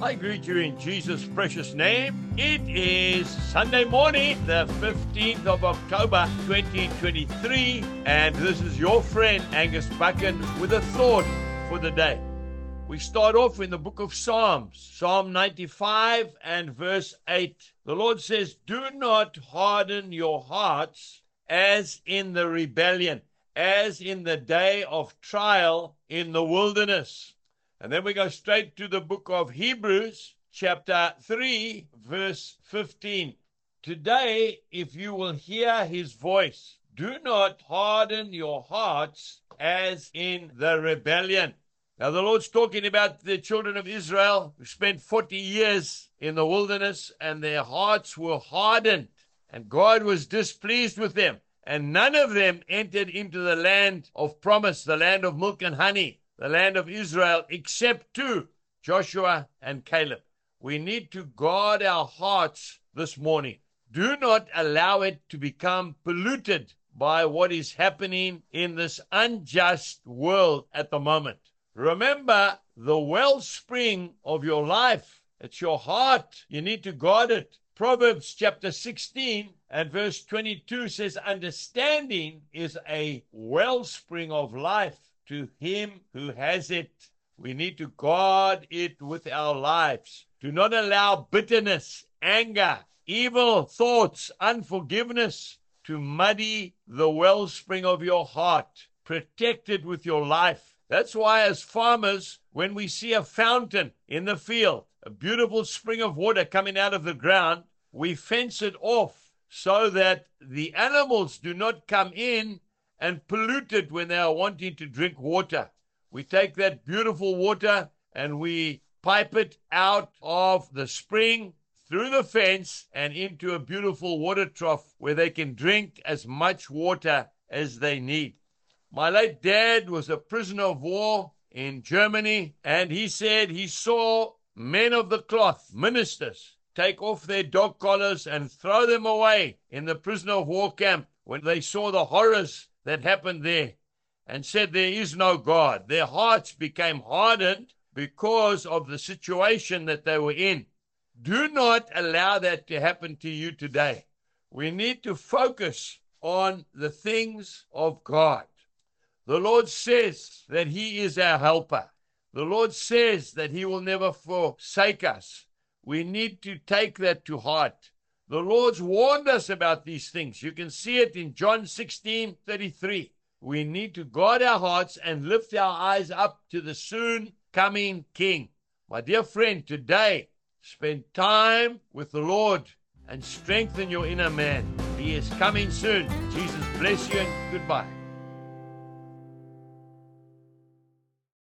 I greet you in Jesus' precious name. It is Sunday morning, the 15th of October 2023, and this is your friend Angus Buchan with a thought for the day. We start off in the book of Psalms, Psalm 95 and verse 8. The Lord says, Do not harden your hearts as in the rebellion, as in the day of trial in the wilderness. And then we go straight to the book of Hebrews, chapter 3, verse 15. Today, if you will hear his voice, do not harden your hearts as in the rebellion. Now, the Lord's talking about the children of Israel who spent 40 years in the wilderness and their hearts were hardened, and God was displeased with them. And none of them entered into the land of promise, the land of milk and honey the land of Israel except two, Joshua and Caleb. We need to guard our hearts this morning. Do not allow it to become polluted by what is happening in this unjust world at the moment. Remember the wellspring of your life. It's your heart. You need to guard it. Proverbs chapter 16 and verse 22 says, Understanding is a wellspring of life to him who has it. We need to guard it with our lives. Do not allow bitterness, anger, evil thoughts, unforgiveness to muddy the wellspring of your heart. Protect it with your life. That's why, as farmers, when we see a fountain in the field, a beautiful spring of water coming out of the ground, we fence it off so that the animals do not come in and pollute it when they are wanting to drink water. We take that beautiful water and we pipe it out of the spring through the fence and into a beautiful water trough where they can drink as much water as they need. My late dad was a prisoner of war in Germany, and he said he saw men of the cloth, ministers, take off their dog collars and throw them away in the prisoner of war camp when they saw the horrors that happened there and said there is no God. Their hearts became hardened because of the situation that they were in. Do not allow that to happen to you today. We need to focus on the things of God. The Lord says that He is our helper. The Lord says that He will never forsake us. We need to take that to heart. The Lord's warned us about these things. You can see it in John 16 33. We need to guard our hearts and lift our eyes up to the soon coming King. My dear friend, today, spend time with the Lord and strengthen your inner man. He is coming soon. Jesus bless you and goodbye.